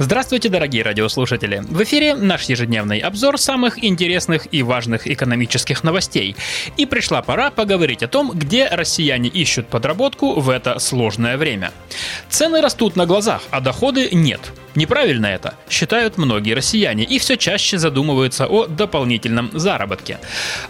Здравствуйте, дорогие радиослушатели! В эфире наш ежедневный обзор самых интересных и важных экономических новостей. И пришла пора поговорить о том, где россияне ищут подработку в это сложное время. Цены растут на глазах, а доходы нет. Неправильно это, считают многие россияне и все чаще задумываются о дополнительном заработке.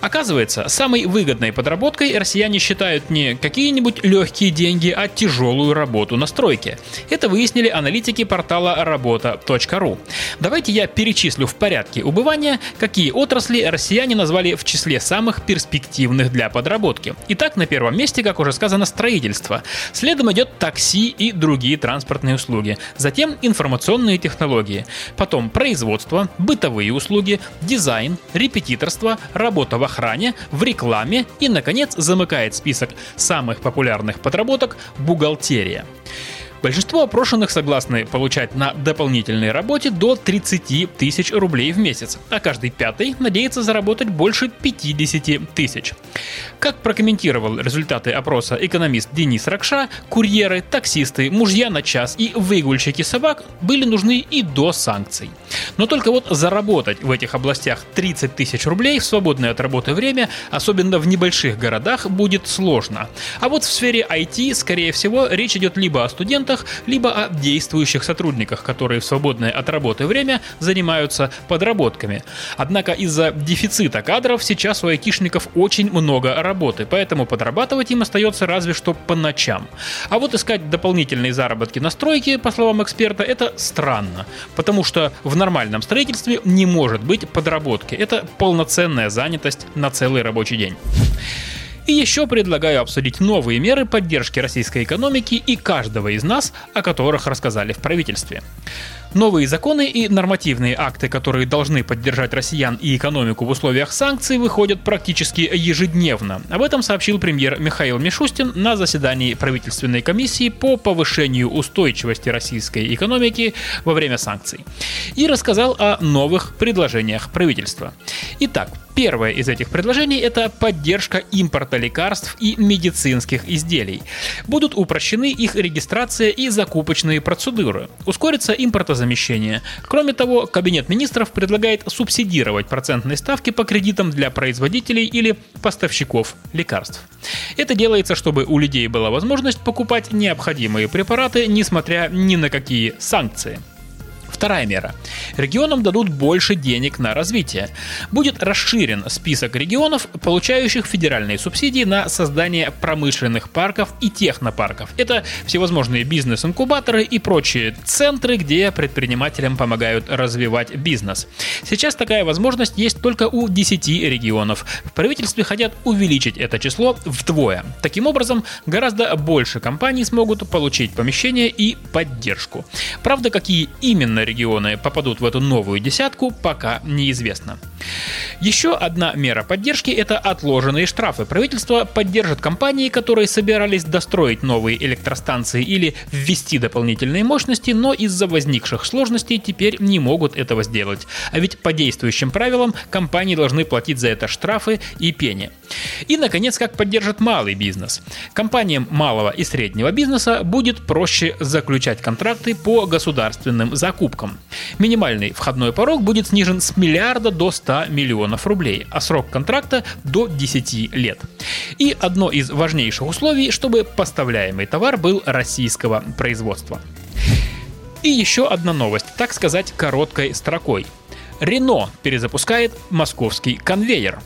Оказывается, самой выгодной подработкой россияне считают не какие-нибудь легкие деньги, а тяжелую работу на стройке. Это выяснили аналитики портала работа.ру. Давайте я перечислю в порядке убывания, какие отрасли россияне назвали в числе самых перспективных для подработки. Итак, на первом месте, как уже сказано, строительство. Следом идет такси и другие транспортные услуги. Затем информационные информационные технологии, потом производство, бытовые услуги, дизайн, репетиторство, работа в охране, в рекламе и, наконец, замыкает список самых популярных подработок бухгалтерия. Большинство опрошенных согласны получать на дополнительной работе до 30 тысяч рублей в месяц, а каждый пятый надеется заработать больше 50 тысяч. Как прокомментировал результаты опроса экономист Денис Ракша, курьеры, таксисты, мужья на час и выгульщики собак были нужны и до санкций. Но только вот заработать в этих областях 30 тысяч рублей в свободное от работы время, особенно в небольших городах, будет сложно. А вот в сфере IT, скорее всего, речь идет либо о студентах, студентах, либо о действующих сотрудниках, которые в свободное от работы время занимаются подработками. Однако из-за дефицита кадров сейчас у айтишников очень много работы, поэтому подрабатывать им остается разве что по ночам. А вот искать дополнительные заработки на стройке, по словам эксперта, это странно, потому что в нормальном строительстве не может быть подработки. Это полноценная занятость на целый рабочий день. И еще предлагаю обсудить новые меры поддержки российской экономики и каждого из нас, о которых рассказали в правительстве. Новые законы и нормативные акты, которые должны поддержать россиян и экономику в условиях санкций, выходят практически ежедневно. Об этом сообщил премьер Михаил Мишустин на заседании правительственной комиссии по повышению устойчивости российской экономики во время санкций. И рассказал о новых предложениях правительства. Итак, Первое из этих предложений – это поддержка импорта лекарств и медицинских изделий. Будут упрощены их регистрация и закупочные процедуры. Ускорится импортозамещение. Кроме того, Кабинет министров предлагает субсидировать процентные ставки по кредитам для производителей или поставщиков лекарств. Это делается, чтобы у людей была возможность покупать необходимые препараты, несмотря ни на какие санкции. Вторая мера. Регионам дадут больше денег на развитие. Будет расширен список регионов, получающих федеральные субсидии на создание промышленных парков и технопарков. Это всевозможные бизнес-инкубаторы и прочие центры, где предпринимателям помогают развивать бизнес. Сейчас такая возможность есть только у 10 регионов. В правительстве хотят увеличить это число вдвое. Таким образом, гораздо больше компаний смогут получить помещение и поддержку. Правда, какие именно регионы попадут в эту новую десятку, пока неизвестно. Еще одна мера поддержки – это отложенные штрафы. Правительство поддержит компании, которые собирались достроить новые электростанции или ввести дополнительные мощности, но из-за возникших сложностей теперь не могут этого сделать. А ведь по действующим правилам компании должны платить за это штрафы и пени. И, наконец, как поддержит малый бизнес. Компаниям малого и среднего бизнеса будет проще заключать контракты по государственным закупкам. Минимальный входной порог будет снижен с миллиарда до 100 миллионов рублей, а срок контракта до 10 лет. И одно из важнейших условий, чтобы поставляемый товар был российского производства. И еще одна новость, так сказать, короткой строкой. Рено перезапускает московский конвейер.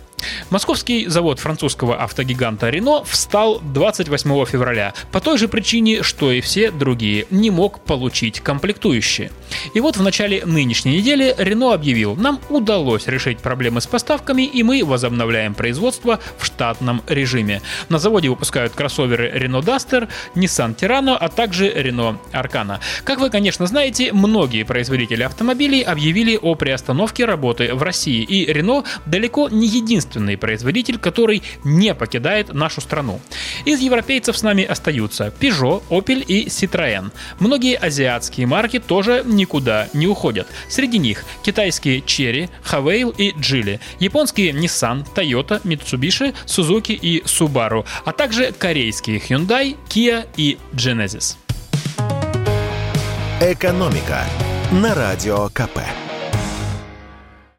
Московский завод французского автогиганта Renault встал 28 февраля по той же причине, что и все другие, не мог получить комплектующие. И вот в начале нынешней недели Renault объявил, нам удалось решить проблемы с поставками и мы возобновляем производство в штатном режиме. На заводе выпускают кроссоверы Renault Duster, Nissan Terrano, а также Renault Arcana. Как вы, конечно, знаете, многие производители автомобилей объявили о приостановке работы в России, и Renault далеко не единственный единственный производитель, который не покидает нашу страну. Из европейцев с нами остаются Peugeot, Opel и Citroën. Многие азиатские марки тоже никуда не уходят. Среди них китайские Cherry, Havail и Geely, японские Nissan, Toyota, Mitsubishi, Suzuki и Subaru, а также корейские Hyundai, Kia и Genesis. Экономика на радио КП.